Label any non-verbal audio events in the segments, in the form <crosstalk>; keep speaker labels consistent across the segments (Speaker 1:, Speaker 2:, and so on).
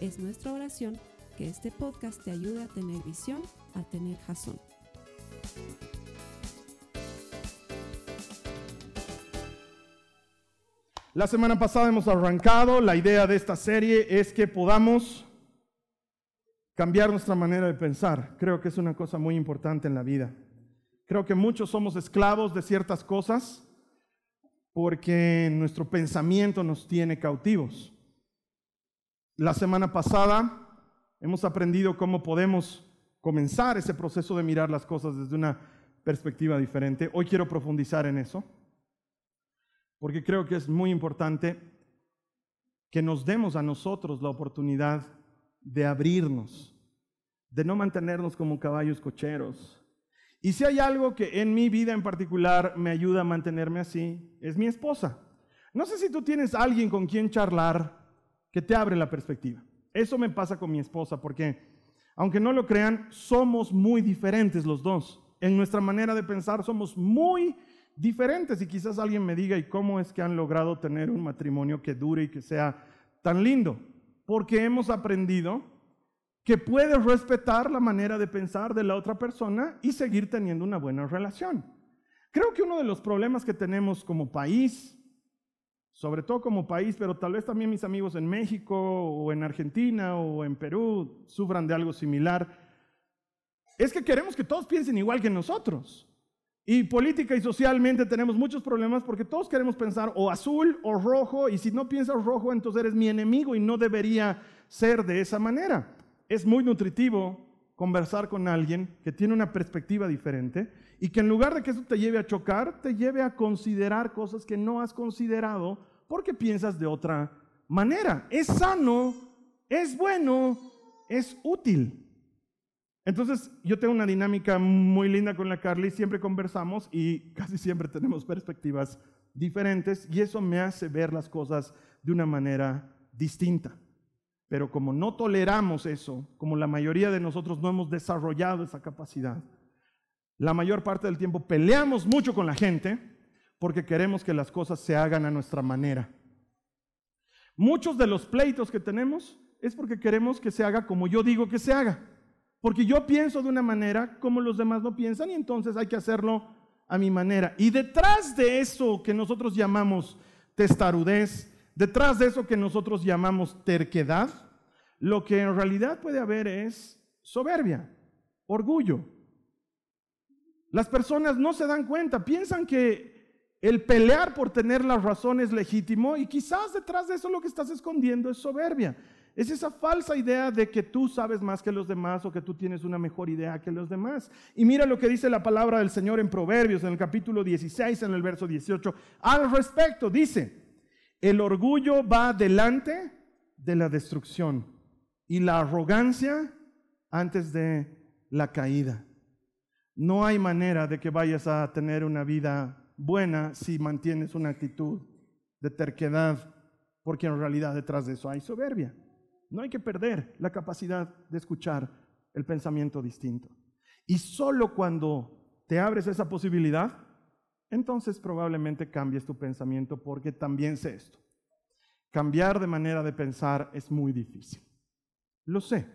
Speaker 1: Es nuestra oración que este podcast te ayude a tener visión, a tener jazón.
Speaker 2: La semana pasada hemos arrancado, la idea de esta serie es que podamos cambiar nuestra manera de pensar. Creo que es una cosa muy importante en la vida. Creo que muchos somos esclavos de ciertas cosas porque nuestro pensamiento nos tiene cautivos. La semana pasada hemos aprendido cómo podemos comenzar ese proceso de mirar las cosas desde una perspectiva diferente. Hoy quiero profundizar en eso porque creo que es muy importante que nos demos a nosotros la oportunidad de abrirnos, de no mantenernos como caballos cocheros. Y si hay algo que en mi vida en particular me ayuda a mantenerme así, es mi esposa. No sé si tú tienes alguien con quien charlar que te abre la perspectiva. Eso me pasa con mi esposa, porque aunque no lo crean, somos muy diferentes los dos. En nuestra manera de pensar somos muy diferentes y quizás alguien me diga, ¿y cómo es que han logrado tener un matrimonio que dure y que sea tan lindo? Porque hemos aprendido que puedes respetar la manera de pensar de la otra persona y seguir teniendo una buena relación. Creo que uno de los problemas que tenemos como país, sobre todo como país, pero tal vez también mis amigos en México o en Argentina o en Perú sufran de algo similar, es que queremos que todos piensen igual que nosotros. Y política y socialmente tenemos muchos problemas porque todos queremos pensar o azul o rojo y si no piensas rojo entonces eres mi enemigo y no debería ser de esa manera. Es muy nutritivo conversar con alguien que tiene una perspectiva diferente y que en lugar de que eso te lleve a chocar, te lleve a considerar cosas que no has considerado porque piensas de otra manera. Es sano, es bueno, es útil. Entonces, yo tengo una dinámica muy linda con la Carly, siempre conversamos y casi siempre tenemos perspectivas diferentes y eso me hace ver las cosas de una manera distinta. Pero como no toleramos eso, como la mayoría de nosotros no hemos desarrollado esa capacidad, la mayor parte del tiempo peleamos mucho con la gente porque queremos que las cosas se hagan a nuestra manera. Muchos de los pleitos que tenemos es porque queremos que se haga como yo digo que se haga. Porque yo pienso de una manera como los demás no piensan y entonces hay que hacerlo a mi manera. Y detrás de eso que nosotros llamamos testarudez, detrás de eso que nosotros llamamos terquedad, lo que en realidad puede haber es soberbia, orgullo. Las personas no se dan cuenta, piensan que el pelear por tener la razón es legítimo y quizás detrás de eso lo que estás escondiendo es soberbia. Es esa falsa idea de que tú sabes más que los demás o que tú tienes una mejor idea que los demás. Y mira lo que dice la palabra del Señor en Proverbios, en el capítulo 16, en el verso 18. Al respecto, dice, el orgullo va delante de la destrucción y la arrogancia antes de la caída. No hay manera de que vayas a tener una vida buena si mantienes una actitud de terquedad, porque en realidad detrás de eso hay soberbia. No hay que perder la capacidad de escuchar el pensamiento distinto. Y solo cuando te abres esa posibilidad, entonces probablemente cambies tu pensamiento porque también sé esto. Cambiar de manera de pensar es muy difícil. Lo sé.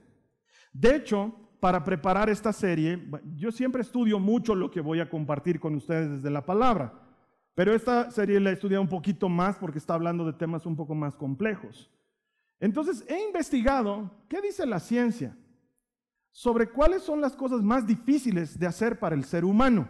Speaker 2: De hecho, para preparar esta serie, yo siempre estudio mucho lo que voy a compartir con ustedes desde la palabra, pero esta serie la he estudiado un poquito más porque está hablando de temas un poco más complejos. Entonces he investigado qué dice la ciencia sobre cuáles son las cosas más difíciles de hacer para el ser humano.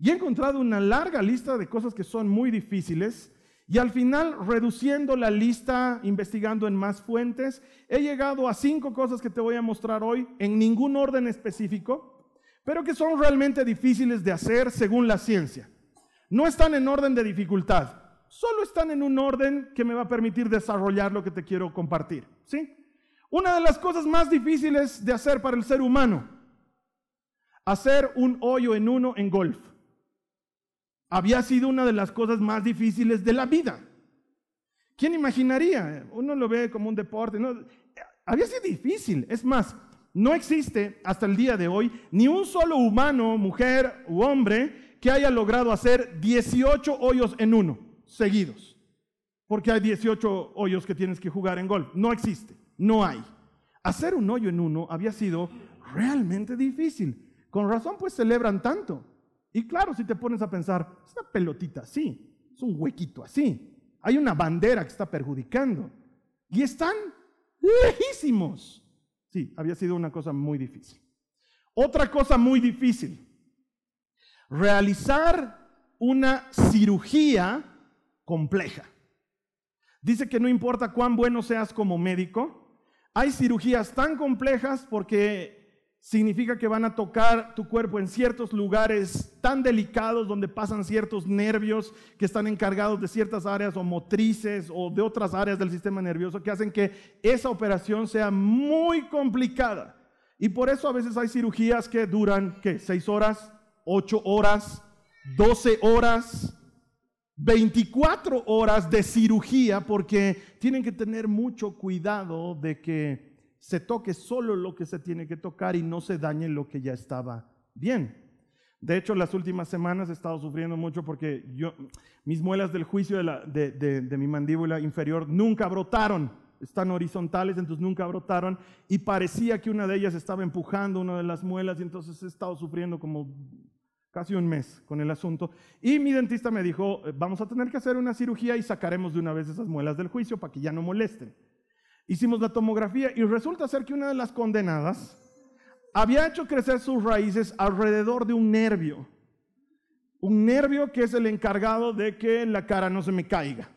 Speaker 2: Y he encontrado una larga lista de cosas que son muy difíciles y al final, reduciendo la lista, investigando en más fuentes, he llegado a cinco cosas que te voy a mostrar hoy en ningún orden específico, pero que son realmente difíciles de hacer según la ciencia. No están en orden de dificultad solo están en un orden que me va a permitir desarrollar lo que te quiero compartir. ¿sí? Una de las cosas más difíciles de hacer para el ser humano, hacer un hoyo en uno en golf. Había sido una de las cosas más difíciles de la vida. ¿Quién imaginaría? Uno lo ve como un deporte. No, había sido difícil. Es más, no existe hasta el día de hoy ni un solo humano, mujer u hombre que haya logrado hacer 18 hoyos en uno seguidos. Porque hay 18 hoyos que tienes que jugar en golf. No existe, no hay. Hacer un hoyo en uno había sido realmente difícil. Con razón pues celebran tanto. Y claro, si te pones a pensar, es una pelotita así, es un huequito así. Hay una bandera que está perjudicando. Y están lejísimos. Sí, había sido una cosa muy difícil. Otra cosa muy difícil, realizar una cirugía compleja. Dice que no importa cuán bueno seas como médico, hay cirugías tan complejas porque significa que van a tocar tu cuerpo en ciertos lugares tan delicados donde pasan ciertos nervios que están encargados de ciertas áreas o motrices o de otras áreas del sistema nervioso que hacen que esa operación sea muy complicada. Y por eso a veces hay cirugías que duran, ¿qué? ¿Seis horas? ¿Ocho horas? ¿Doce horas? 24 horas de cirugía porque tienen que tener mucho cuidado de que se toque solo lo que se tiene que tocar y no se dañe lo que ya estaba bien. De hecho, las últimas semanas he estado sufriendo mucho porque mis muelas del juicio de, de, mi mandíbula inferior nunca brotaron. Están horizontales, entonces nunca brotaron. Y parecía que una de ellas estaba empujando una de las muelas y entonces he estado sufriendo como casi un mes con el asunto. Y mi dentista me dijo, eh, vamos a tener que hacer una cirugía y sacaremos de una vez esas muelas del juicio para que ya no molesten. Hicimos la tomografía y resulta ser que una de las condenadas había hecho crecer sus raíces alrededor de un nervio. Un nervio que es el encargado de que la cara no se me caiga.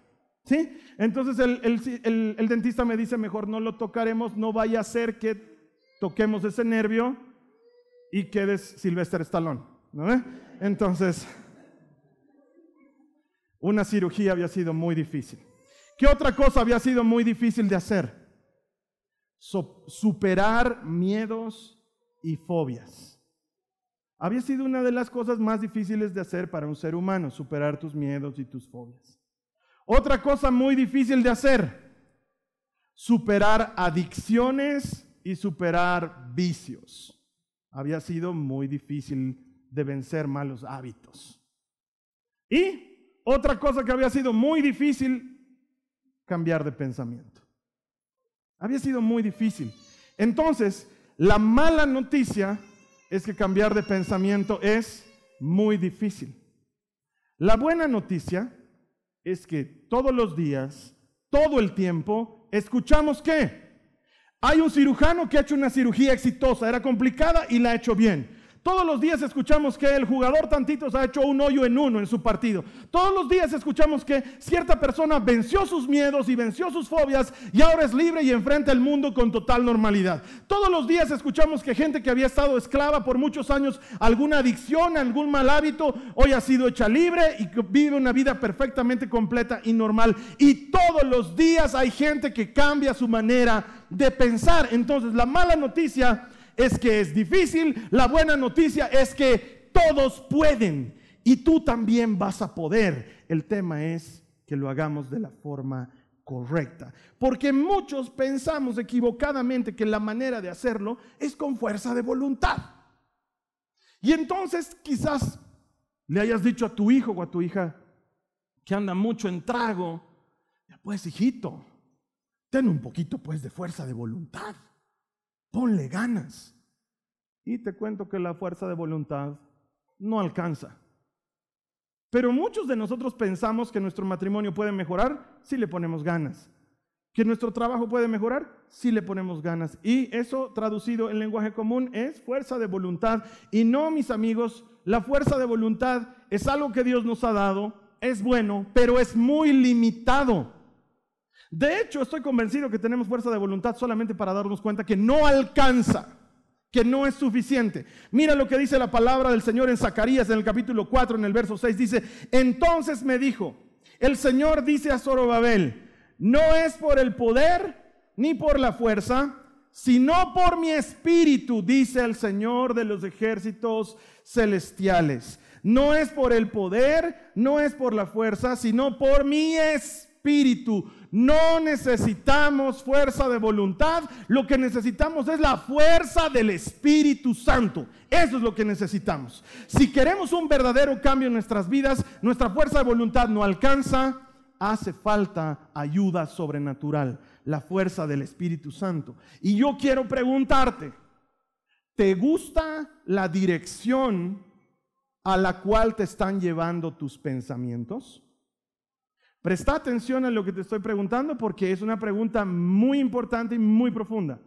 Speaker 2: ¿Sí? Entonces el, dentista me dice, mejor no lo tocaremos, no vaya a ser que toquemos ese nervio y quedes Silvestre Stallone. ¿no? Entonces, una cirugía había sido muy difícil. ¿Qué otra cosa había sido muy difícil de hacer? Superar miedos y fobias. Había sido una de las cosas más difíciles de hacer para un ser humano, superar tus miedos y tus fobias. Otra cosa muy difícil de hacer, superar adicciones y superar vicios. Había sido muy difícil de vencer malos hábitos. Y otra cosa que había sido muy difícil, cambiar de pensamiento. Había sido muy difícil. Entonces, la mala noticia es que cambiar de pensamiento es muy difícil. La buena noticia es que todos los días, todo el tiempo, escuchamos que hay un cirujano que ha hecho una cirugía exitosa, era complicada y la ha hecho bien. Todos los días escuchamos que el jugador tantitos ha hecho un hoyo en uno en su partido. Todos los días escuchamos que cierta persona venció sus miedos y venció sus fobias y ahora es libre y enfrenta el mundo con total normalidad. Todos los días escuchamos que gente que había estado esclava por muchos años, alguna adicción, algún mal hábito, hoy ha sido hecha libre y vive una vida perfectamente completa y normal. Y todos los días hay gente que cambia su manera de pensar. Entonces la mala noticia es que es difícil, la buena noticia es que todos pueden y tú también vas a poder. El tema es que lo hagamos de la forma correcta. Porque muchos pensamos equivocadamente que la manera de hacerlo es con fuerza de voluntad. Y entonces quizás le hayas dicho a tu hijo o a tu hija que anda mucho en trago, pues hijito, ten un poquito pues de fuerza de voluntad. Ponle ganas. Y te cuento que la fuerza de voluntad no alcanza. Pero muchos de nosotros pensamos que nuestro matrimonio puede mejorar si le ponemos ganas. Que nuestro trabajo puede mejorar si le ponemos ganas. Y eso traducido en lenguaje común es fuerza de voluntad. Y no, mis amigos, la fuerza de voluntad es algo que Dios nos ha dado, es bueno, pero es muy limitado. De hecho, estoy convencido que tenemos fuerza de voluntad solamente para darnos cuenta que no alcanza, que no es suficiente. Mira lo que dice la palabra del Señor en Zacarías en el capítulo 4, en el verso 6. Dice, entonces me dijo, el Señor dice a Zorobabel, no es por el poder ni por la fuerza, sino por mi espíritu, dice el Señor de los ejércitos celestiales. No es por el poder, no es por la fuerza, sino por mi espíritu. No necesitamos fuerza de voluntad, lo que necesitamos es la fuerza del Espíritu Santo. Eso es lo que necesitamos. Si queremos un verdadero cambio en nuestras vidas, nuestra fuerza de voluntad no alcanza, hace falta ayuda sobrenatural, la fuerza del Espíritu Santo. Y yo quiero preguntarte, ¿te gusta la dirección a la cual te están llevando tus pensamientos? Presta atención a lo que te estoy preguntando porque es una pregunta muy importante y muy profunda.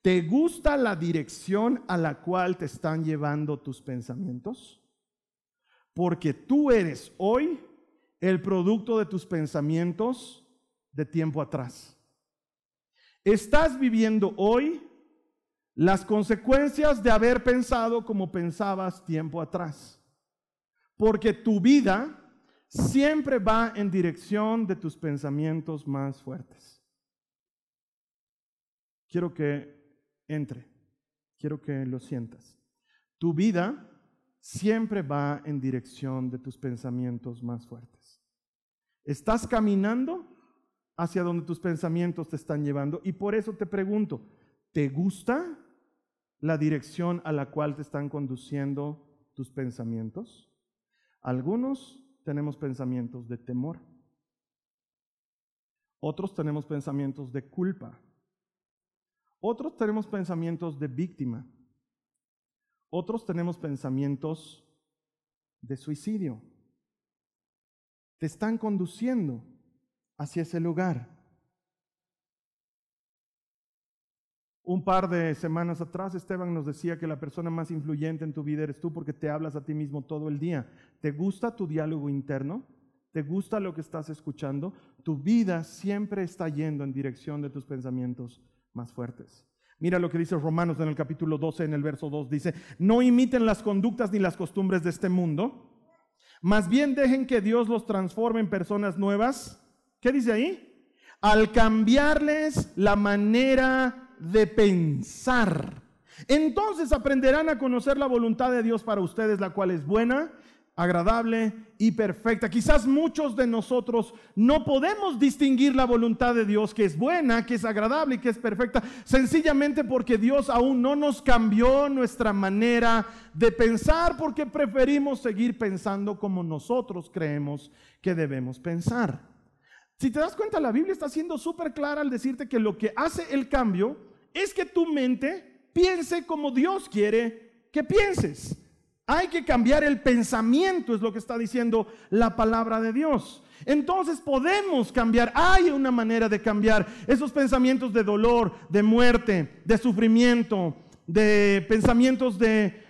Speaker 2: ¿Te gusta la dirección a la cual te están llevando tus pensamientos? Porque tú eres hoy el producto de tus pensamientos de tiempo atrás. Estás viviendo hoy las consecuencias de haber pensado como pensabas tiempo atrás. Porque tu vida siempre va en dirección de tus pensamientos más fuertes. Quiero que entre, quiero que lo sientas. Tu vida siempre va en dirección de tus pensamientos más fuertes. Estás caminando hacia donde tus pensamientos te están llevando y por eso te pregunto, ¿te gusta la dirección a la cual te están conduciendo tus pensamientos? Algunos tenemos pensamientos de temor. Otros tenemos pensamientos de culpa. Otros tenemos pensamientos de víctima. Otros tenemos pensamientos de suicidio. Te están conduciendo hacia ese lugar. Un par de semanas atrás Esteban nos decía que la persona más influyente en tu vida eres tú porque te hablas a ti mismo todo el día. ¿Te gusta tu diálogo interno? ¿Te gusta lo que estás escuchando? Tu vida siempre está yendo en dirección de tus pensamientos más fuertes. Mira lo que dice Romanos en el capítulo 12, en el verso 2. Dice, no imiten las conductas ni las costumbres de este mundo, más bien dejen que Dios los transforme en personas nuevas. ¿Qué dice ahí? Al cambiarles la manera de pensar. Entonces aprenderán a conocer la voluntad de Dios para ustedes, la cual es buena, agradable y perfecta. Quizás muchos de nosotros no podemos distinguir la voluntad de Dios, que es buena, que es agradable y que es perfecta, sencillamente porque Dios aún no nos cambió nuestra manera de pensar, porque preferimos seguir pensando como nosotros creemos que debemos pensar. Si te das cuenta, la Biblia está siendo súper clara al decirte que lo que hace el cambio es que tu mente piense como Dios quiere que pienses. Hay que cambiar el pensamiento, es lo que está diciendo la palabra de Dios. Entonces podemos cambiar, hay una manera de cambiar esos pensamientos de dolor, de muerte, de sufrimiento, de pensamientos de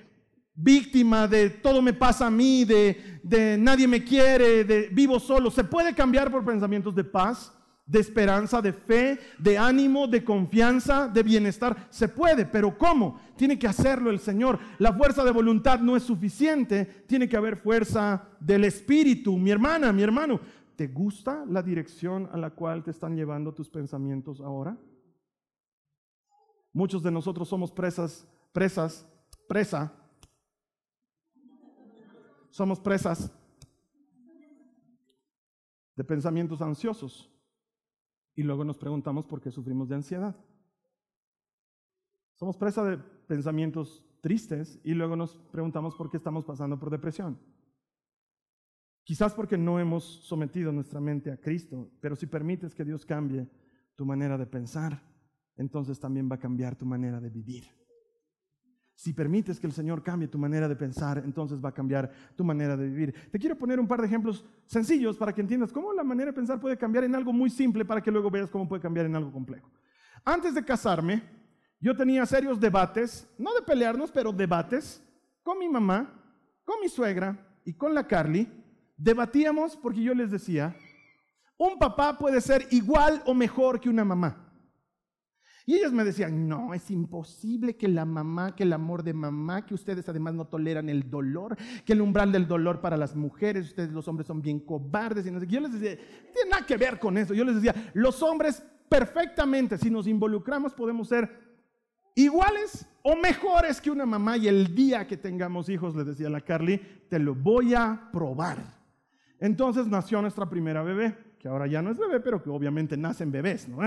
Speaker 2: víctima, de todo me pasa a mí, de, nadie me quiere, de vivo solo. Se puede cambiar por pensamientos de paz, de esperanza, de fe, de ánimo, de confianza, de bienestar. Se puede, pero ¿cómo? Tiene que hacerlo el Señor. La fuerza de voluntad no es suficiente, tiene que haber fuerza del Espíritu. Mi hermana, mi hermano, ¿te gusta la dirección a la cual te están llevando tus pensamientos ahora? Muchos de nosotros somos presas, presas, presa. Somos presas de pensamientos ansiosos y luego nos preguntamos por qué sufrimos de ansiedad. Somos presa de pensamientos tristes y luego nos preguntamos por qué estamos pasando por depresión. Quizás porque no hemos sometido nuestra mente a Cristo, pero si permites que Dios cambie tu manera de pensar, entonces también va a cambiar tu manera de vivir. Si permites que el Señor cambie tu manera de pensar, entonces va a cambiar tu manera de vivir. Te quiero poner un par de ejemplos sencillos para que entiendas cómo la manera de pensar puede cambiar en algo muy simple para que luego veas cómo puede cambiar en algo complejo. Antes de casarme, yo tenía serios debates, no de pelearnos, pero debates con mi mamá, con mi suegra y con la Carly. Debatíamos porque yo les decía, un papá puede ser igual o mejor que una mamá. Y ellos me decían, no, es imposible que la mamá, que el amor de mamá, que ustedes además no toleran el dolor, que el umbral del dolor para las mujeres, ustedes los hombres son bien cobardes. Y. Yo les decía, tiene nada que ver con eso. Yo les decía, los hombres perfectamente, si nos involucramos, podemos ser iguales o mejores que una mamá y el día que tengamos hijos, le decía la Carly, te lo voy a probar. Entonces nació nuestra primera bebé, que ahora ya no es bebé, pero que obviamente nacen bebés, ¿no?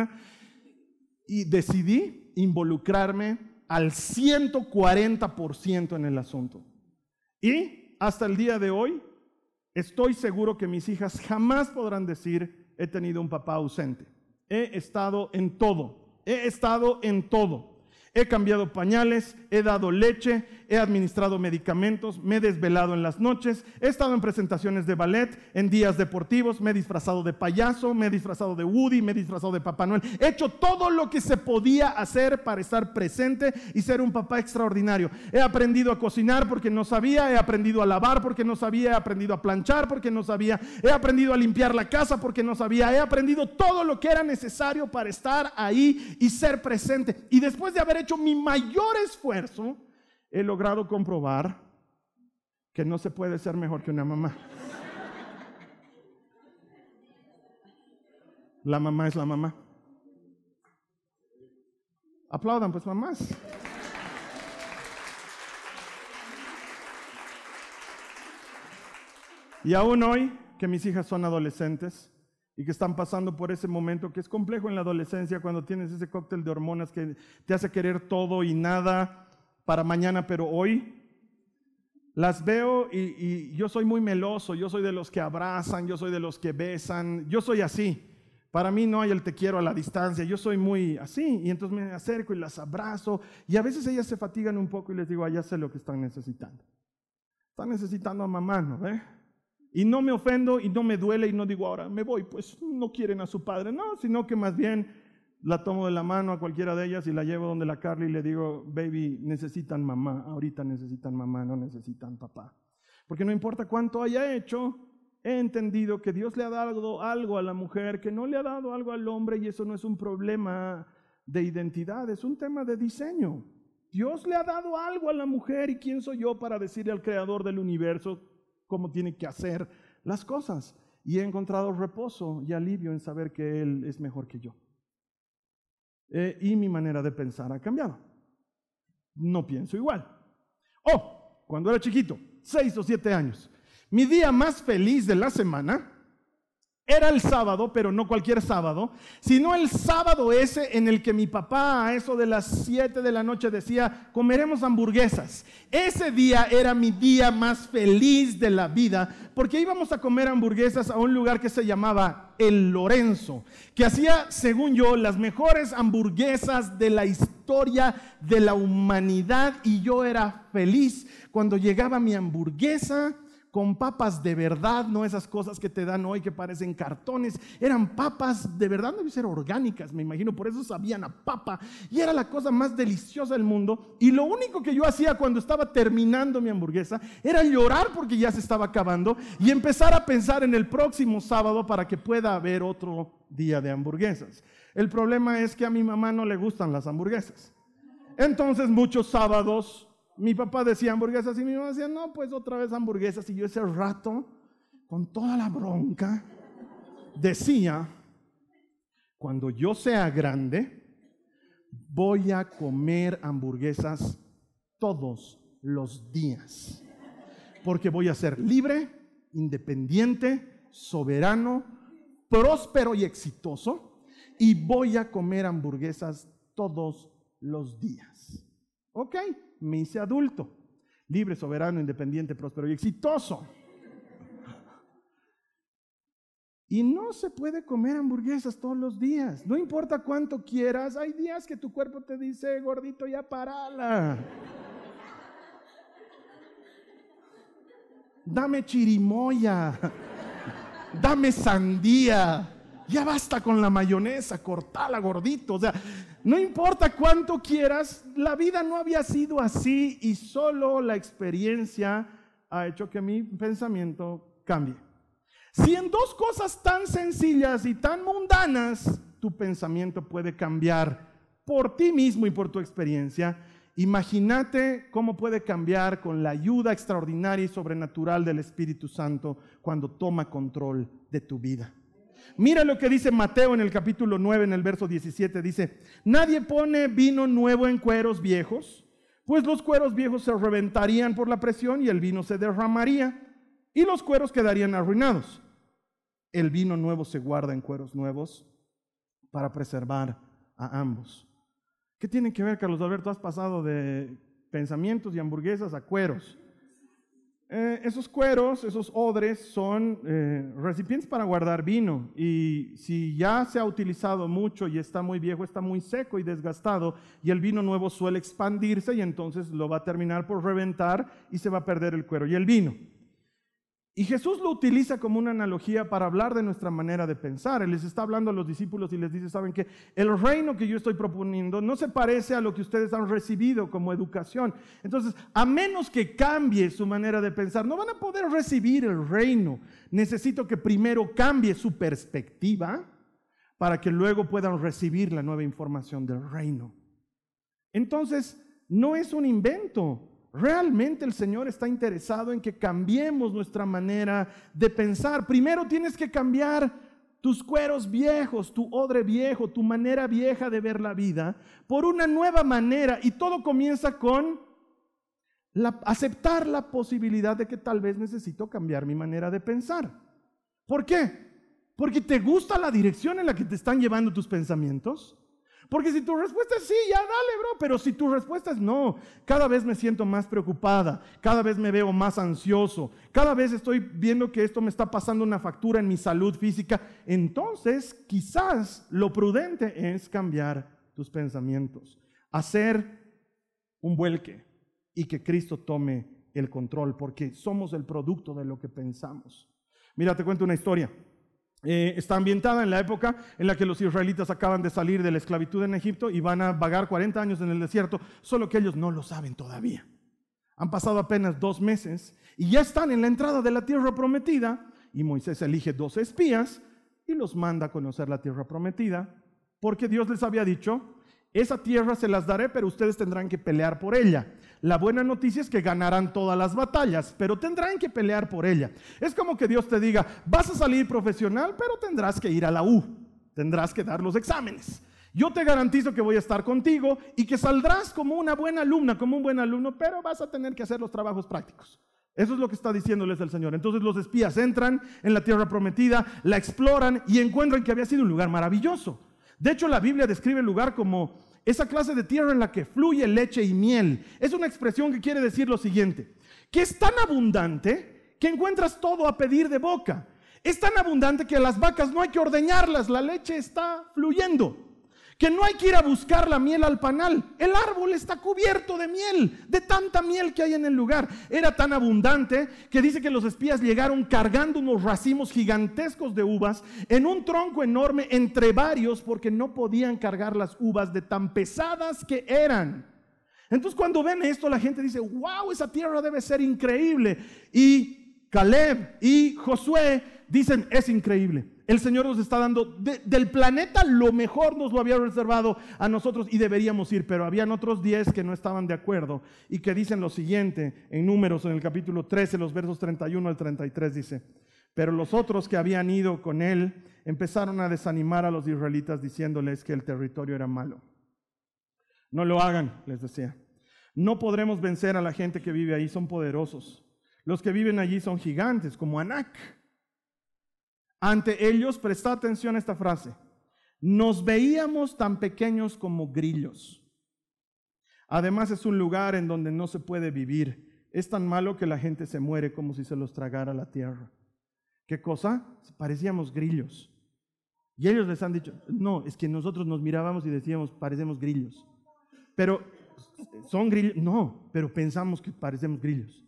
Speaker 2: Y decidí involucrarme al 140% en el asunto. Y hasta el día de hoy, estoy seguro que mis hijas jamás podrán decir, he tenido un papá ausente. He estado en todo, he estado en todo. He cambiado pañales, he dado leche, he administrado medicamentos, me he desvelado en las noches, he estado en presentaciones de ballet, en días deportivos, me he disfrazado de payaso, me he disfrazado de Woody, me he disfrazado de Papá Noel. He hecho todo lo que se podía hacer para estar presente y ser un papá extraordinario. He aprendido a cocinar porque no sabía, he aprendido a lavar porque no sabía, he aprendido a planchar porque no sabía, he aprendido a limpiar la casa porque no sabía, he aprendido todo lo que era necesario para estar ahí y ser presente. Y después de haber hecho mi mayor esfuerzo, he logrado comprobar que no se puede ser mejor que una mamá. La mamá es la mamá. Aplaudan pues mamás. Y aún hoy, que mis hijas son adolescentes, y que están pasando por ese momento que es complejo en la adolescencia cuando tienes ese cóctel de hormonas que te hace querer todo y nada para mañana, pero hoy las veo y, yo soy muy meloso, yo soy de los que abrazan, yo soy de los que besan, yo soy así. Para mí no hay el te quiero a la distancia, yo soy muy así y entonces me acerco y las abrazo y a veces ellas se fatigan un poco y les digo, ah, ya sé lo que están necesitando. Están necesitando a mamá, ¿no? Y no me ofendo y no me duele y no digo ahora me voy, pues no quieren a su padre, no, sino que más bien la tomo de la mano a cualquiera de ellas y la llevo donde la Carly y le digo, baby, necesitan mamá, ahorita necesitan mamá, no necesitan papá. Porque no importa cuánto haya hecho, he entendido que Dios le ha dado algo a la mujer, que no le ha dado algo al hombre y eso no es un problema de identidad, es un tema de diseño. Dios le ha dado algo a la mujer y quién soy yo para decirle al creador del universo cómo tiene que hacer las cosas. Y he encontrado reposo y alivio en saber que Él es mejor que yo. Eh, y mi manera de pensar ha cambiado. No pienso igual. Oh, cuando era chiquito, seis o siete años, mi día más feliz de la semana era el sábado, pero no cualquier sábado, sino el sábado ese en el que mi papá a eso de las 7 de la noche decía, comeremos hamburguesas. Ese día era mi día más feliz de la vida, porque íbamos a comer hamburguesas a un lugar que se llamaba El Lorenzo, que hacía, según yo, las mejores hamburguesas de la historia de la humanidad, y yo era feliz cuando llegaba mi hamburguesa con papas de verdad, no esas cosas que te dan hoy que parecen cartones, eran papas de verdad, deben ser orgánicas, me imagino, por eso sabían a papa, y era la cosa más deliciosa del mundo, y lo único que yo hacía cuando estaba terminando mi hamburguesa era llorar porque ya se estaba acabando y empezar a pensar en el próximo sábado para que pueda haber otro día de hamburguesas. El problema es que a mi mamá no le gustan las hamburguesas. Entonces muchos sábados mi papá decía hamburguesas y mi mamá decía, no, pues otra vez hamburguesas. Y yo ese rato, con toda la bronca, decía, cuando yo sea grande, voy a comer hamburguesas todos los días. Porque voy a ser libre, independiente, soberano, próspero y exitoso. Y voy a comer hamburguesas todos los días. ¿Ok? me hice adulto, libre, soberano, independiente, próspero y exitoso. Y no se puede comer hamburguesas todos los días. No importa cuánto quieras, hay días que tu cuerpo te dice, gordito, ya parala. Dame chirimoya. Dame sandía. Ya basta con la mayonesa, cortala gordito. O sea, no importa cuánto quieras, la vida no había sido así y solo la experiencia ha hecho que mi pensamiento cambie. Si en dos cosas tan sencillas y tan mundanas tu pensamiento puede cambiar por ti mismo y por tu experiencia, imagínate cómo puede cambiar con la ayuda extraordinaria y sobrenatural del Espíritu Santo cuando toma control de tu vida. Mira lo que dice Mateo en el capítulo 9, en el verso 17. Dice, nadie pone vino nuevo en cueros viejos, pues los cueros viejos se reventarían por la presión y el vino se derramaría y los cueros quedarían arruinados. El vino nuevo se guarda en cueros nuevos para preservar a ambos. ¿Qué tiene que ver, Carlos Alberto? Has pasado de pensamientos y hamburguesas a cueros. Eh, esos cueros, esos odres, son eh, recipientes para guardar vino y si ya se ha utilizado mucho y está muy viejo, está muy seco y desgastado y el vino nuevo suele expandirse y entonces lo va a terminar por reventar y se va a perder el cuero y el vino. Y Jesús lo utiliza como una analogía para hablar de nuestra manera de pensar. Él les está hablando a los discípulos y les dice, saben que el reino que yo estoy proponiendo no se parece a lo que ustedes han recibido como educación. Entonces, a menos que cambie su manera de pensar, no van a poder recibir el reino. Necesito que primero cambie su perspectiva para que luego puedan recibir la nueva información del reino. Entonces, no es un invento. Realmente el Señor está interesado en que cambiemos nuestra manera de pensar. Primero tienes que cambiar tus cueros viejos, tu odre viejo, tu manera vieja de ver la vida, por una nueva manera. Y todo comienza con aceptar la posibilidad de que tal vez necesito cambiar mi manera de pensar. ¿Por qué? Porque te gusta la dirección en la que te están llevando tus pensamientos. Porque si tu respuesta es sí, ya dale, bro. Pero si tu respuesta es no, cada vez me siento más preocupada, cada vez me veo más ansioso, cada vez estoy viendo que esto me está pasando una factura en mi salud física, entonces quizás lo prudente es cambiar tus pensamientos, hacer un vuelque y que Cristo tome el control, porque somos el producto de lo que pensamos. Mira, te cuento una historia. Eh, está ambientada en la época en la que los israelitas acaban de salir de la esclavitud en Egipto y van a vagar 40 años en el desierto, solo que ellos no lo saben todavía. Han pasado apenas dos meses y ya están en la entrada de la tierra prometida y Moisés elige dos espías y los manda a conocer la tierra prometida porque Dios les había dicho, esa tierra se las daré, pero ustedes tendrán que pelear por ella. La buena noticia es que ganarán todas las batallas, pero tendrán que pelear por ella. Es como que Dios te diga, vas a salir profesional, pero tendrás que ir a la U, tendrás que dar los exámenes. Yo te garantizo que voy a estar contigo y que saldrás como una buena alumna, como un buen alumno, pero vas a tener que hacer los trabajos prácticos. Eso es lo que está diciéndoles el Señor. Entonces los espías entran en la tierra prometida, la exploran y encuentran que había sido un lugar maravilloso. De hecho, la Biblia describe el lugar como esa clase de tierra en la que fluye leche y miel. Es una expresión que quiere decir lo siguiente, que es tan abundante que encuentras todo a pedir de boca. Es tan abundante que a las vacas no hay que ordeñarlas, la leche está fluyendo que no hay que ir a buscar la miel al panal. El árbol está cubierto de miel, de tanta miel que hay en el lugar. Era tan abundante que dice que los espías llegaron cargando unos racimos gigantescos de uvas en un tronco enorme entre varios porque no podían cargar las uvas de tan pesadas que eran. Entonces cuando ven esto la gente dice, wow, esa tierra debe ser increíble. Y Caleb y Josué dicen, es increíble. El Señor nos está dando del planeta lo mejor nos lo había reservado a nosotros y deberíamos ir, pero habían otros 10 que no estaban de acuerdo y que dicen lo siguiente en números en el capítulo 13, los versos 31 al 33 dice, pero los otros que habían ido con él empezaron a desanimar a los israelitas diciéndoles que el territorio era malo. No lo hagan, les decía. No podremos vencer a la gente que vive ahí, son poderosos. Los que viven allí son gigantes, como Anak ante ellos, presta atención a esta frase, nos veíamos tan pequeños como grillos. Además es un lugar en donde no se puede vivir. Es tan malo que la gente se muere como si se los tragara la tierra. ¿Qué cosa? Parecíamos grillos. Y ellos les han dicho, no, es que nosotros nos mirábamos y decíamos, parecemos grillos. Pero, ¿son grillos? No, pero pensamos que parecemos grillos.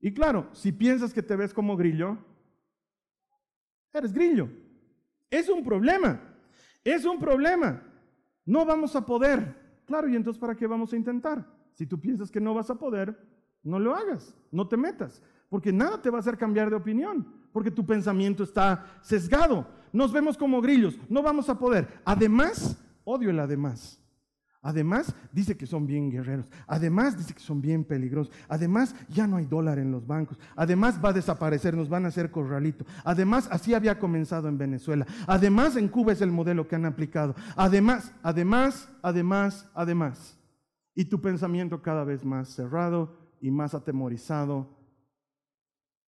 Speaker 2: Y claro, si piensas que te ves como grillo, Eres grillo. Es un problema. Es un problema. No vamos a poder. Claro, y entonces ¿para qué vamos a intentar? Si tú piensas que no vas a poder, no lo hagas, no te metas, porque nada te va a hacer cambiar de opinión, porque tu pensamiento está sesgado. Nos vemos como grillos, no vamos a poder. Además, odio el además. Además, dice que son bien guerreros. Además, dice que son bien peligrosos. Además, ya no hay dólar en los bancos. Además, va a desaparecer, nos van a hacer corralito. Además, así había comenzado en Venezuela. Además, en Cuba es el modelo que han aplicado. Además, además, además, además. Y tu pensamiento cada vez más cerrado y más atemorizado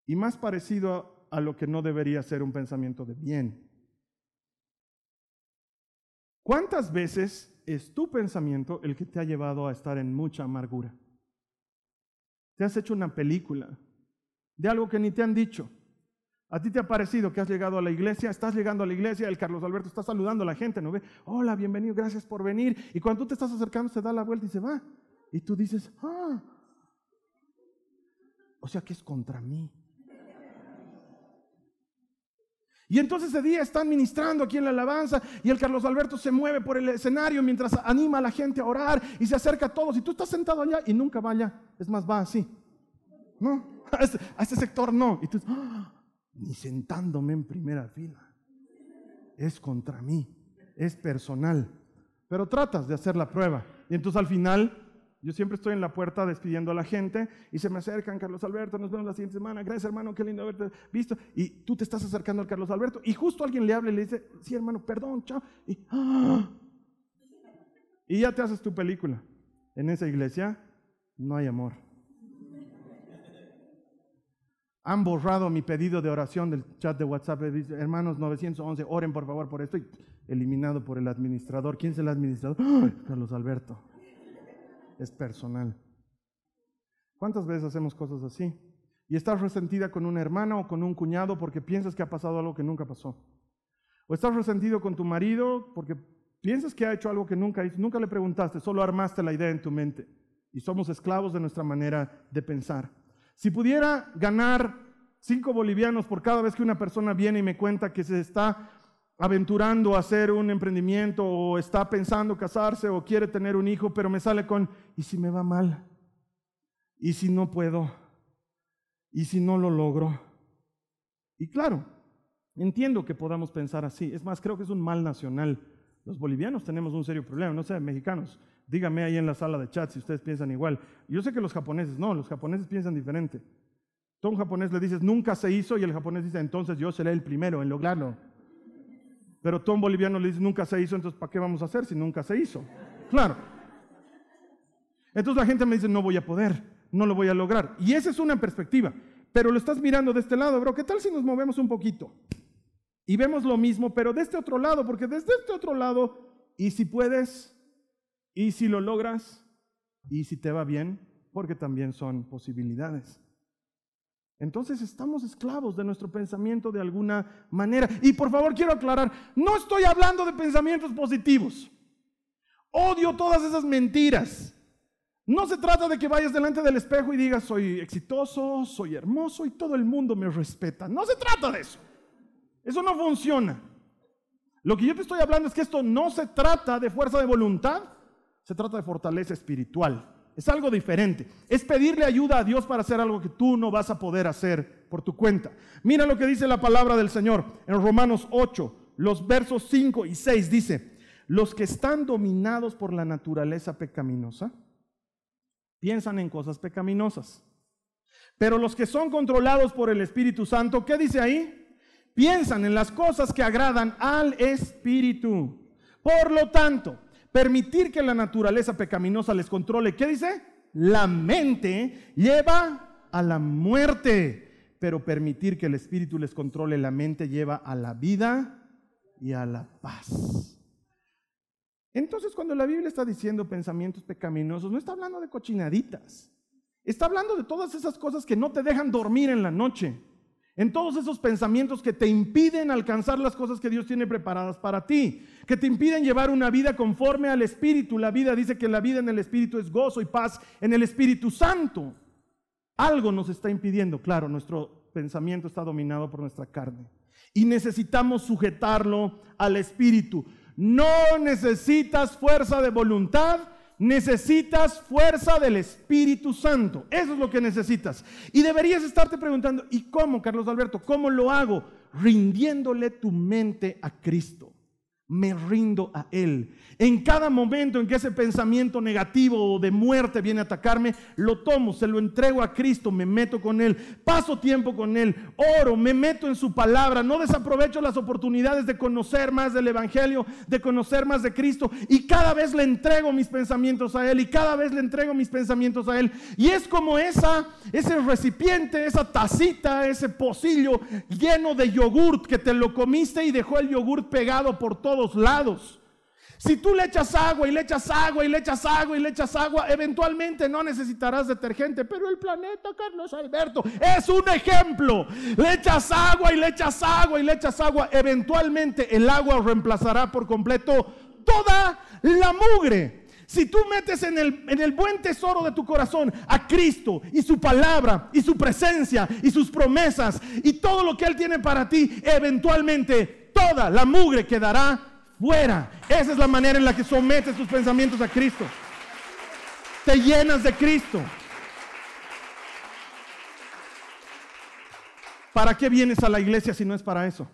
Speaker 2: y más parecido a lo que no debería ser un pensamiento de bien. ¿Cuántas veces es tu pensamiento el que te ha llevado a estar en mucha amargura? Te has hecho una película de algo que ni te han dicho. A ti te ha parecido que has llegado a la iglesia, estás llegando a la iglesia, el Carlos Alberto está saludando a la gente, ¿no ve? Hola, bienvenido, gracias por venir. Y cuando tú te estás acercando, se da la vuelta y se va. Y tú dices, ah, o sea que es contra mí. Y entonces ese día están ministrando aquí en la alabanza y el Carlos Alberto se mueve por el escenario mientras anima a la gente a orar y se acerca a todos. Y tú estás sentado allá y nunca va allá. Es más, va así. No, <laughs> a ese, sector no. Y tú, ¡ah! ni sentándome en primera fila. Es contra mí, es personal. Pero tratas de hacer la prueba. Y entonces al final yo siempre estoy en la puerta despidiendo a la gente y se me acercan, Carlos Alberto, nos vemos la siguiente semana, gracias hermano, qué lindo haberte visto. Y tú te estás acercando al Carlos Alberto y justo alguien le habla y le dice, sí hermano, perdón, chao. Y, ¡ah! ya te haces tu película. En esa iglesia no hay amor. Han borrado mi pedido de oración del chat de WhatsApp. Hermanos 911, oren por favor por esto. Y eliminado por el administrador. ¿Quién es el administrador? Carlos Alberto es personal. ¿Cuántas veces hacemos cosas así? Y estás resentida con una hermana o con un cuñado porque piensas que ha pasado algo que nunca pasó. O estás resentido con tu marido porque piensas que ha hecho algo que nunca. Nunca le preguntaste, solo armaste la idea en tu mente. Y somos esclavos de nuestra manera de pensar. Si pudiera ganar cinco bolivianos por cada vez que una persona viene y me cuenta que se está aventurando a hacer un emprendimiento o está pensando casarse o quiere tener un hijo, pero me sale con, ¿y si me va mal? ¿Y si no puedo? ¿Y si no lo logro? Y claro, entiendo que podamos pensar así. Es más, creo que es un mal nacional. Los bolivianos tenemos un serio problema, no sé, mexicanos. Dígame ahí en la sala de chat si ustedes piensan igual. Yo sé que los japoneses, no, los japoneses piensan diferente. Tú a un japonés le dices, nunca se hizo, y el japonés dice, entonces yo seré el primero en lograrlo. Pero Tom Boliviano le dice, nunca se hizo, entonces ¿para qué vamos a hacer si nunca se hizo? Claro. Entonces la gente me dice, no voy a poder, no lo voy a lograr. Y esa es una perspectiva. Pero lo estás mirando de este lado, bro. ¿Qué tal si nos movemos un poquito? Y vemos lo mismo, pero de este otro lado, porque desde este otro lado, y si puedes, y si lo logras, y si te va bien, porque también son posibilidades. Entonces estamos esclavos de nuestro pensamiento de alguna manera. Y por favor quiero aclarar, no estoy hablando de pensamientos positivos. Odio todas esas mentiras. No se trata de que vayas delante del espejo y digas, soy exitoso, soy hermoso y todo el mundo me respeta. No se trata de eso. Eso no funciona. Lo que yo te estoy hablando es que esto no se trata de fuerza de voluntad, se trata de fortaleza espiritual. Es algo diferente. Es pedirle ayuda a Dios para hacer algo que tú no vas a poder hacer por tu cuenta. Mira lo que dice la palabra del Señor en Romanos 8, los versos 5 y 6 dice, los que están dominados por la naturaleza pecaminosa piensan en cosas pecaminosas. Pero los que son controlados por el Espíritu Santo, ¿qué dice ahí? Piensan en las cosas que agradan al Espíritu. Por lo tanto, permitir que la naturaleza pecaminosa les controle, ¿qué dice? La mente lleva a la muerte, pero permitir que el espíritu les controle la mente lleva a la vida y a la paz. Entonces cuando la Biblia está diciendo pensamientos pecaminosos, no está hablando de cochinaditas, está hablando de todas esas cosas que no te dejan dormir en la noche en todos esos pensamientos que te impiden alcanzar las cosas que Dios tiene preparadas para ti, que te impiden llevar una vida conforme al Espíritu. La vida dice que la vida en el Espíritu es gozo y paz en el Espíritu Santo. Algo nos está impidiendo, claro, nuestro pensamiento está dominado por nuestra carne y necesitamos sujetarlo al Espíritu. No necesitas fuerza de voluntad, necesitas fuerza del Espíritu Santo. Eso es lo que necesitas. Y deberías estarte preguntando, ¿y cómo, Carlos Alberto? ¿Cómo lo hago? Rindiéndole tu mente a Cristo. Me rindo a Él. En cada momento en que ese pensamiento negativo o de muerte viene a atacarme, lo tomo, se lo entrego a Cristo, me meto con Él, paso tiempo con Él, oro, me meto en su palabra, no desaprovecho las oportunidades de conocer más del Evangelio, de conocer más de Cristo y cada vez le entrego mis pensamientos a Él y cada vez le entrego mis pensamientos a Él. Y es como esa, ese recipiente, esa tacita, ese pocillo lleno de yogurt que te lo comiste y dejó el yogurt pegado por todo lados. Si tú le echas agua y le echas agua y le echas agua y le echas agua, eventualmente no necesitarás detergente. Pero el planeta, Carlos Alberto, es un ejemplo. Le echas agua y le echas agua y le echas agua. Eventualmente el agua reemplazará por completo toda la mugre. Si tú metes en el, en el buen tesoro de tu corazón a Cristo y su palabra y su presencia y sus promesas y todo lo que Él tiene para ti, eventualmente toda la mugre quedará fuera. Esa es la manera en la que sometes tus pensamientos a Cristo. Te llenas de Cristo. ¿Para qué vienes a la iglesia si no es para eso?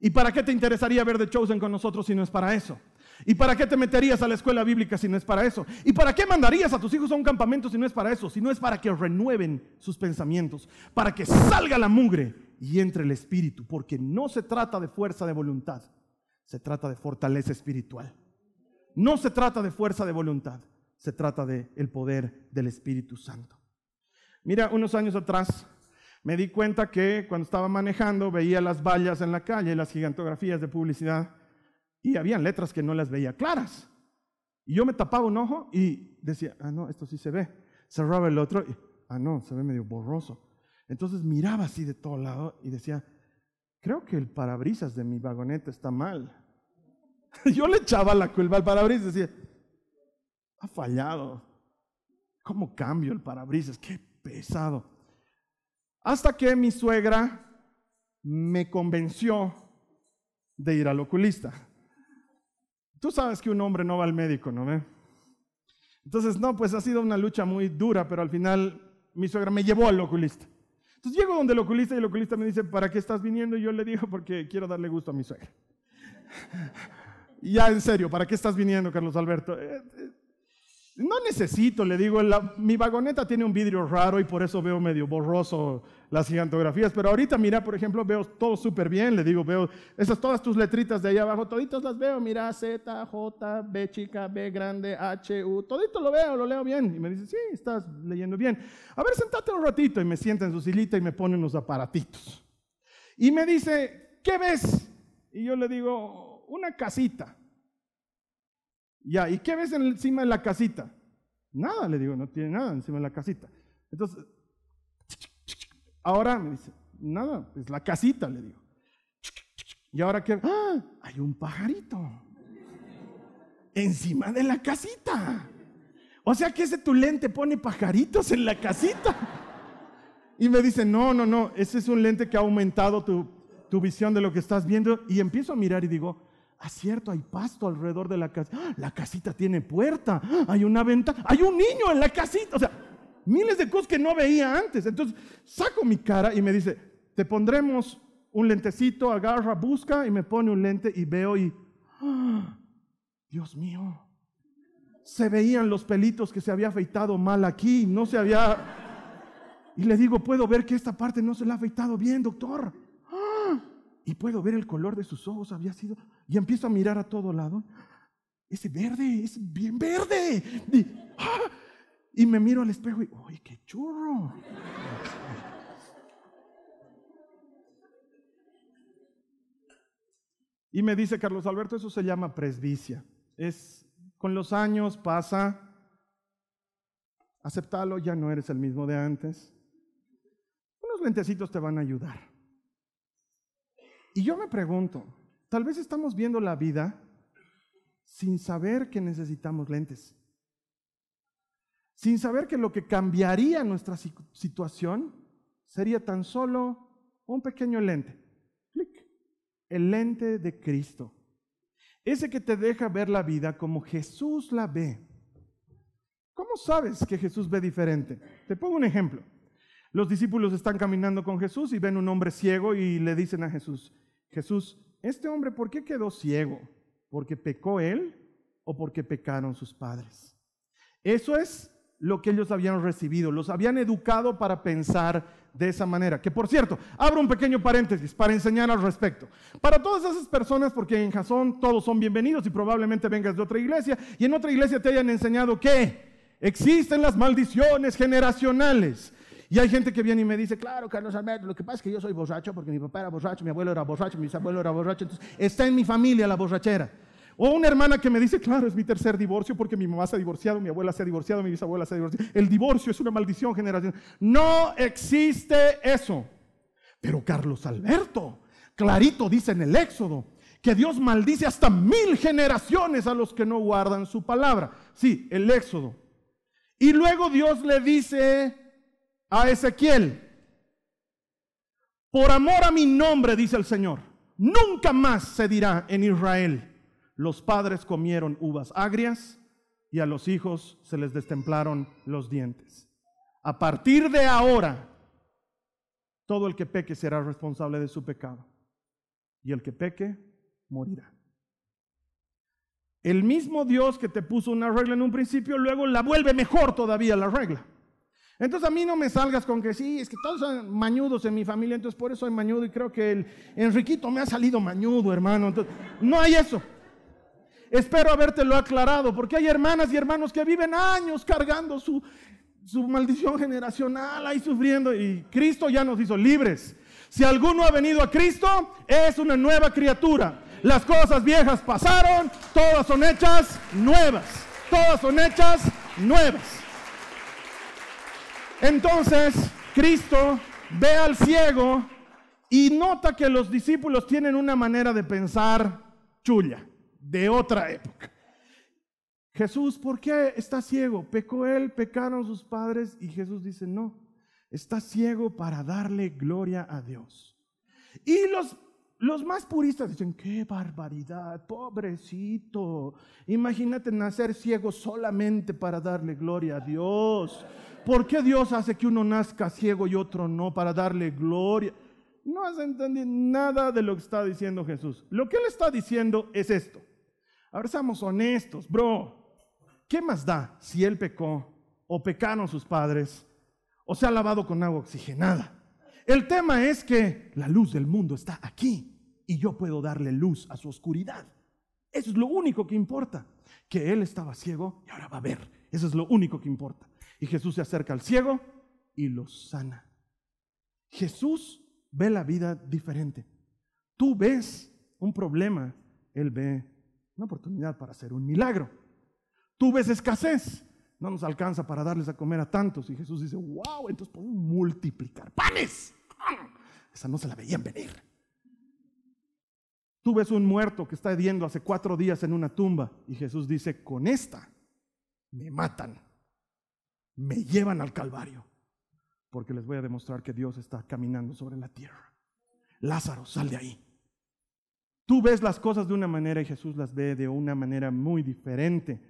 Speaker 2: ¿Y para qué te interesaría ver The Chosen con nosotros si no es para eso? ¿Y para qué te meterías a la escuela bíblica si no es para eso? ¿Y para qué mandarías a tus hijos a un campamento si no es para eso? Si no es para que renueven sus pensamientos, para que salga la mugre y entre el espíritu, porque no se trata de fuerza de voluntad, se trata de fortaleza espiritual. No se trata de fuerza de voluntad, se trata de el poder del Espíritu Santo. Mira, unos años atrás me di cuenta que cuando estaba manejando veía las vallas en la calle, las gigantografías de publicidad, y habían letras que no las veía claras. Y yo me tapaba un ojo y decía, ah, no, esto sí se ve. Cerraba el otro, y, ah, no, se ve medio borroso. Entonces miraba así de todo lado y decía, creo que el parabrisas de mi vagoneta está mal. <laughs> Yo le echaba la culpa al parabrisas y decía, ha fallado. ¿Cómo cambio el parabrisas? Qué pesado. Hasta que mi suegra me convenció de ir al oculista. Tú sabes que un hombre no va al médico, ¿no ve? Entonces, no, pues ha sido una lucha muy dura, pero al final mi suegra me llevó al oculista. Entonces llego donde el oculista y el oculista me dice, ¿para qué estás viniendo? Y yo le digo, porque quiero darle gusto a mi suegra. <laughs> ya en serio, ¿para qué estás viniendo, Carlos Alberto? Eh, eh, no necesito, le digo, mi vagoneta tiene un vidrio raro y por eso veo medio borroso las gigantografías, pero ahorita mira, por ejemplo, veo todo súper bien, le digo, veo esas todas tus letritas de ahí abajo, toditas las veo, mira, Z, J, B chica, B grande, H, U, todito lo veo, lo leo bien. Y me dice, sí, estás leyendo bien. A ver, sentate un ratito y me sienta en su silita y me pone unos aparatitos. Y me dice, ¿qué ves? Y yo le digo, una casita. Ya, ¿y qué ves encima de la casita? Nada, le digo, no tiene nada encima de la casita. Entonces, ahora me dice, nada, es la casita, le digo. Y ahora que, ¡Ah! hay un pajarito encima de la casita. O sea que ese tu lente pone pajaritos en la casita. Y me dice, no, no, no, ese es un lente que ha aumentado tu, tu visión de lo que estás viendo. Y empiezo a mirar y digo, Ah, cierto, hay pasto alrededor de la casa. ¡Ah! La casita tiene puerta. ¡Ah! Hay una ventana. Hay un niño en la casita. O sea, miles de cosas que no veía antes. Entonces, saco mi cara y me dice, te pondremos un lentecito, agarra, busca y me pone un lente y veo y, ¡ah! Dios mío, se veían los pelitos que se había afeitado mal aquí, no se había... Y le digo, puedo ver que esta parte no se la ha afeitado bien, doctor y puedo ver el color de sus ojos, había sido, y empiezo a mirar a todo lado. Ese verde, es bien verde. Y, ¡ah! y me miro al espejo y, ¡ay, qué churro! Y me dice Carlos Alberto, eso se llama presbicia. Es, con los años pasa, aceptalo, ya no eres el mismo de antes. Unos lentecitos te van a ayudar. Y yo me pregunto, tal vez estamos viendo la vida sin saber que necesitamos lentes, sin saber que lo que cambiaría nuestra situación sería tan solo un pequeño lente, clic, el lente de Cristo, ese que te deja ver la vida como Jesús la ve. ¿Cómo sabes que Jesús ve diferente? Te pongo un ejemplo. Los discípulos están caminando con Jesús y ven un hombre ciego y le dicen a Jesús, Jesús, este hombre, ¿por qué quedó ciego? ¿Porque pecó él o porque pecaron sus padres? Eso es lo que ellos habían recibido, los habían educado para pensar de esa manera. Que por cierto, abro un pequeño paréntesis para enseñar al respecto. Para todas esas personas, porque en Jasón todos son bienvenidos y probablemente vengas de otra iglesia y en otra iglesia te hayan enseñado que existen las maldiciones generacionales. Y hay gente que viene y me dice, claro, Carlos Alberto, lo que pasa es que yo soy borracho porque mi papá era borracho, mi abuelo era borracho, mi abuelo era borracho, entonces está en mi familia la borrachera. O una hermana que me dice, claro, es mi tercer divorcio porque mi mamá se ha divorciado, mi abuela se ha divorciado, mi bisabuela se ha divorciado. El divorcio es una maldición generacional. No existe eso. Pero Carlos Alberto, clarito dice en el Éxodo, que Dios maldice hasta mil generaciones a los que no guardan su palabra. Sí, el Éxodo. Y luego Dios le dice a Ezequiel, por amor a mi nombre, dice el Señor, nunca más se dirá en Israel los padres comieron uvas agrias y a los hijos se les destemplaron los dientes. A partir de ahora, todo el que peque será responsable de su pecado y el que peque morirá. El mismo Dios que te puso una regla en un principio, luego la vuelve mejor todavía la regla. Entonces a mí no me salgas con que sí, es que todos son mañudos en mi familia, entonces por eso soy mañudo y creo que el Enriquito me ha salido mañudo, hermano. Entonces, no hay eso. Espero habértelo aclarado, porque hay hermanas y hermanos que viven años cargando su, su maldición generacional, ahí sufriendo, y Cristo ya nos hizo libres. Si alguno ha venido a Cristo, es una nueva criatura. Las cosas viejas pasaron, todas son hechas nuevas. Todas son hechas nuevas. Entonces, Cristo ve al ciego y nota que los discípulos tienen una manera de pensar chulla de otra época. Jesús, ¿por qué está ciego? ¿Pecó él? ¿Pecaron sus padres? Y Jesús dice, no, está ciego para darle gloria a Dios. Y los, los más puristas dicen, qué barbaridad, pobrecito. Imagínate nacer ciego solamente para darle gloria a Dios. ¿Por qué Dios hace que uno nazca ciego y otro no para darle gloria? No has entendido nada de lo que está diciendo Jesús. Lo que él está diciendo es esto. Ahora seamos honestos, bro. ¿Qué más da si él pecó o pecaron sus padres o se ha lavado con agua oxigenada? El tema es que la luz del mundo está aquí y yo puedo darle luz a su oscuridad. Eso es lo único que importa. Que él estaba ciego y ahora va a ver. Eso es lo único que importa. Y Jesús se acerca al ciego y lo sana. Jesús ve la vida diferente. Tú ves un problema, él ve una oportunidad para hacer un milagro. Tú ves escasez, no nos alcanza para darles a comer a tantos. Y Jesús dice, wow, entonces podemos multiplicar panes. <laughs> Esa no se la veían venir. Tú ves un muerto que está hediendo hace cuatro días en una tumba y Jesús dice, con esta me matan, me llevan al Calvario, porque les voy a demostrar que Dios está caminando sobre la tierra. Lázaro, sal de ahí. Tú ves las cosas de una manera y Jesús las ve de una manera muy diferente.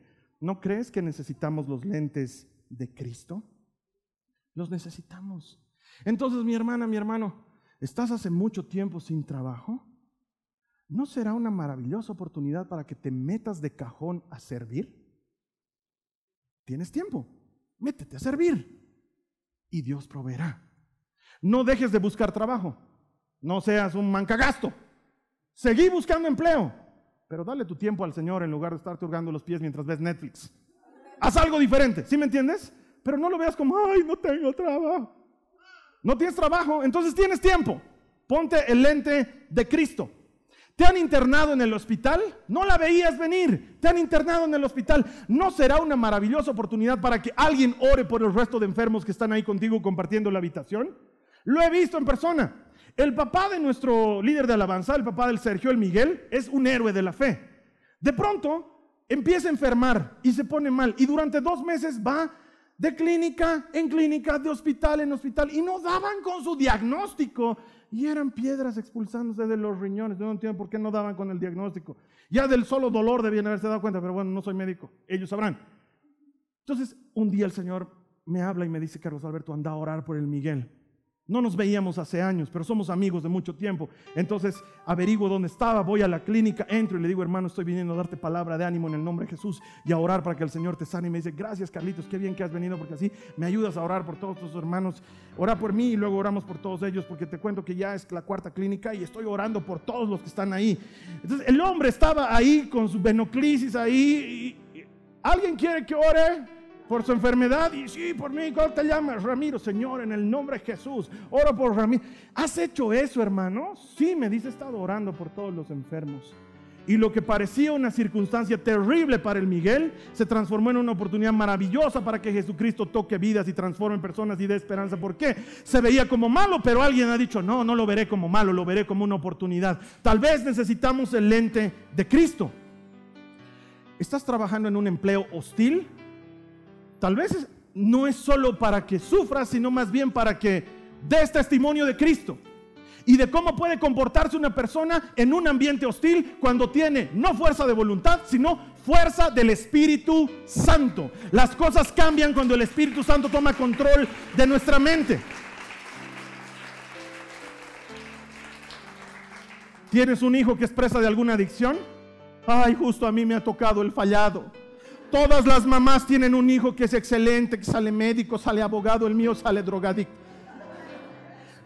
Speaker 2: ¿No crees que necesitamos los lentes de Cristo? Los necesitamos. Entonces, mi hermana, mi hermano, ¿estás hace mucho tiempo sin trabajo? ¿No será una maravillosa oportunidad para que te metas de cajón a servir? Tienes tiempo, métete a servir y Dios proveerá. No dejes de buscar trabajo, no seas un mancagasto. Seguí buscando empleo, pero dale tu tiempo al Señor en lugar de estarte hurgando los pies mientras ves Netflix. Haz algo diferente, ¿sí me entiendes? Pero no lo veas como, ay, no tengo trabajo. No tienes trabajo, entonces tienes tiempo. Ponte el lente de Cristo. ¿Te han internado en el hospital? No la veías venir. Te han internado en el hospital. ¿No será una maravillosa oportunidad para que alguien ore por el resto de enfermos que están ahí contigo compartiendo la habitación? Lo he visto en persona. El papá de nuestro líder de alabanza, el papá del Sergio, el Miguel, es un héroe de la fe. De pronto empieza a enfermar y se pone mal y durante dos meses va de clínica en clínica, de hospital en hospital y no daban con su diagnóstico y eran piedras expulsándose de los riñones. Yo no entiendo por qué no daban con el diagnóstico. Ya del solo dolor debían haberse dado cuenta, pero bueno, no soy médico, ellos sabrán. Entonces, un día el Señor me habla y me dice, Carlos Alberto, anda a orar por el Miguel. No nos veíamos hace años, pero somos amigos de mucho tiempo. Entonces averiguo dónde estaba, voy a la clínica, entro y le digo, hermano, estoy viniendo a darte palabra de ánimo en el nombre de Jesús y a orar para que el Señor te sane. Y me dice, gracias Carlitos, qué bien que has venido porque así me ayudas a orar por todos tus hermanos. Ora por mí y luego oramos por todos ellos porque te cuento que ya es la cuarta clínica y estoy orando por todos los que están ahí. Entonces el hombre estaba ahí con su venoclisis ahí. ¿Alguien quiere que ore? Por su enfermedad y sí, por mí, ¿cómo te llamas? Ramiro, Señor, en el nombre de Jesús, oro por Ramiro. ¿Has hecho eso, hermano? Sí, me dice, he estado orando por todos los enfermos. Y lo que parecía una circunstancia terrible para el Miguel se transformó en una oportunidad maravillosa para que Jesucristo toque vidas y transforme personas y dé esperanza. ¿Por qué? Se veía como malo, pero alguien ha dicho, no, no lo veré como malo, lo veré como una oportunidad. Tal vez necesitamos el lente de Cristo. ¿Estás trabajando en un empleo hostil? Tal vez no es solo para que sufras, sino más bien para que des testimonio de Cristo y de cómo puede comportarse una persona en un ambiente hostil cuando tiene no fuerza de voluntad, sino fuerza del Espíritu Santo. Las cosas cambian cuando el Espíritu Santo toma control de nuestra mente. ¿Tienes un hijo que es presa de alguna adicción? Ay, justo a mí me ha tocado el fallado. Todas las mamás tienen un hijo que es excelente, que sale médico, sale abogado, el mío sale drogadicto.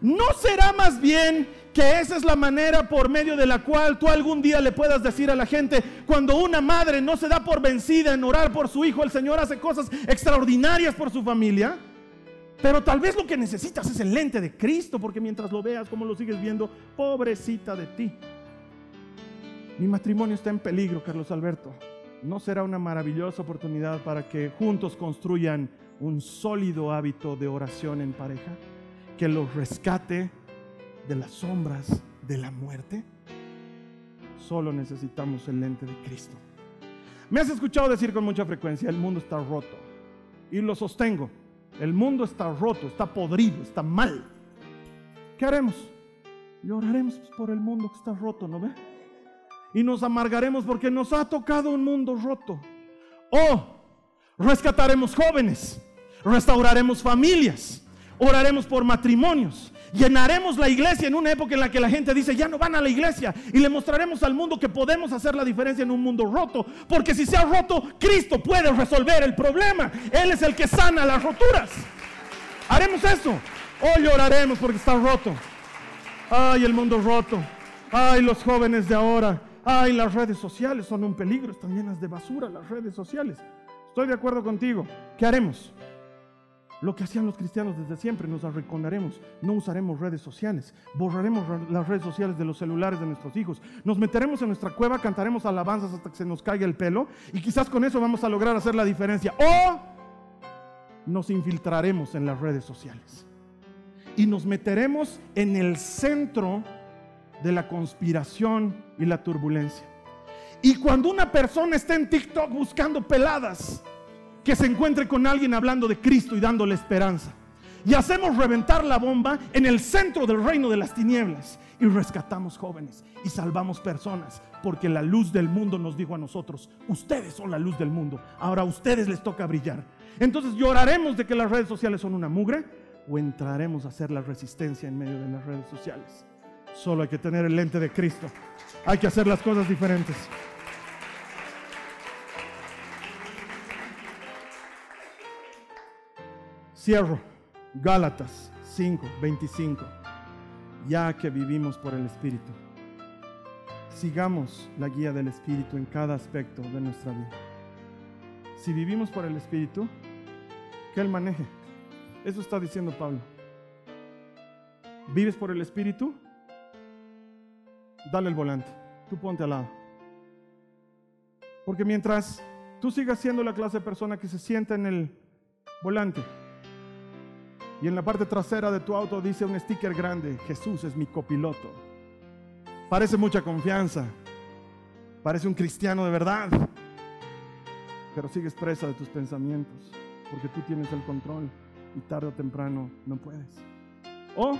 Speaker 2: ¿No será más bien que esa es la manera por medio de la cual tú algún día le puedas decir a la gente, cuando una madre no se da por vencida en orar por su hijo, el Señor hace cosas extraordinarias por su familia? Pero tal vez lo que necesitas es el lente de Cristo, porque mientras lo veas, como lo sigues viendo, pobrecita de ti. Mi matrimonio está en peligro, Carlos Alberto. ¿No será una maravillosa oportunidad para que juntos construyan un sólido hábito de oración en pareja que los rescate de las sombras de la muerte? Solo necesitamos el lente de Cristo. Me has escuchado decir con mucha frecuencia, el mundo está roto. Y lo sostengo, el mundo está roto, está podrido, está mal. ¿Qué haremos? Lloraremos por el mundo que está roto, ¿no ve? Y nos amargaremos porque nos ha tocado un mundo roto. O rescataremos jóvenes, restauraremos familias, oraremos por matrimonios, llenaremos la iglesia en una época en la que la gente dice, ya no van a la iglesia, y le mostraremos al mundo que podemos hacer la diferencia en un mundo roto, porque si se ha roto, Cristo puede resolver el problema. Él es el que sana las roturas. Haremos eso. O lloraremos porque está roto. Ay, el mundo roto. Ay, los jóvenes de ahora. Ay, las redes sociales son un peligro, están llenas de basura las redes sociales. Estoy de acuerdo contigo. ¿Qué haremos? Lo que hacían los cristianos desde siempre, nos arrecondaremos, no usaremos redes sociales, borraremos las redes sociales de los celulares de nuestros hijos, nos meteremos en nuestra cueva, cantaremos alabanzas hasta que se nos caiga el pelo y quizás con eso vamos a lograr hacer la diferencia. O nos infiltraremos en las redes sociales y nos meteremos en el centro de la conspiración y la turbulencia. Y cuando una persona está en TikTok buscando peladas, que se encuentre con alguien hablando de Cristo y dándole esperanza. Y hacemos reventar la bomba en el centro del reino de las tinieblas. Y rescatamos jóvenes y salvamos personas. Porque la luz del mundo nos dijo a nosotros, ustedes son la luz del mundo. Ahora a ustedes les toca brillar. Entonces lloraremos de que las redes sociales son una mugre o entraremos a hacer la resistencia en medio de las redes sociales. Solo hay que tener el lente de Cristo. Hay que hacer las cosas diferentes. Cierro. Gálatas 5, 25. Ya que vivimos por el Espíritu, sigamos la guía del Espíritu en cada aspecto de nuestra vida. Si vivimos por el Espíritu, que Él maneje. Eso está diciendo Pablo. ¿Vives por el Espíritu? Dale el volante. Tú ponte al lado. Porque mientras tú sigas siendo la clase de persona que se sienta en el volante y en la parte trasera de tu auto dice un sticker grande, Jesús es mi copiloto. Parece mucha confianza. Parece un cristiano de verdad. Pero sigues presa de tus pensamientos porque tú tienes el control y tarde o temprano no puedes. O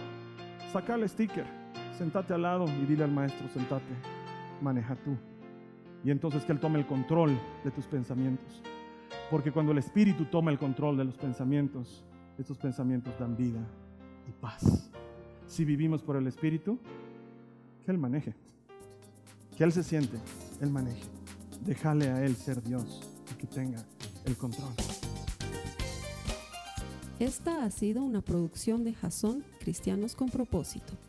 Speaker 2: saca el sticker sentate al lado y dile al maestro, sentate, maneja tú. Y entonces que Él tome el control de tus pensamientos. Porque cuando el Espíritu toma el control de los pensamientos, estos pensamientos dan vida y paz. si vivimos por el Espíritu, que Él maneje. Que Él se siente, Él maneje. Déjale a Él ser Dios y que tenga el control.
Speaker 1: Esta ha sido una producción de Jason Cristianos con Propósito.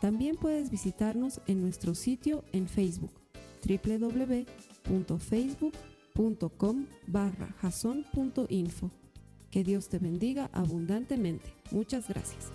Speaker 1: También puedes visitarnos en nuestro sitio en Facebook www.facebook.com barra Que Dios te bendiga abundantemente. Muchas gracias.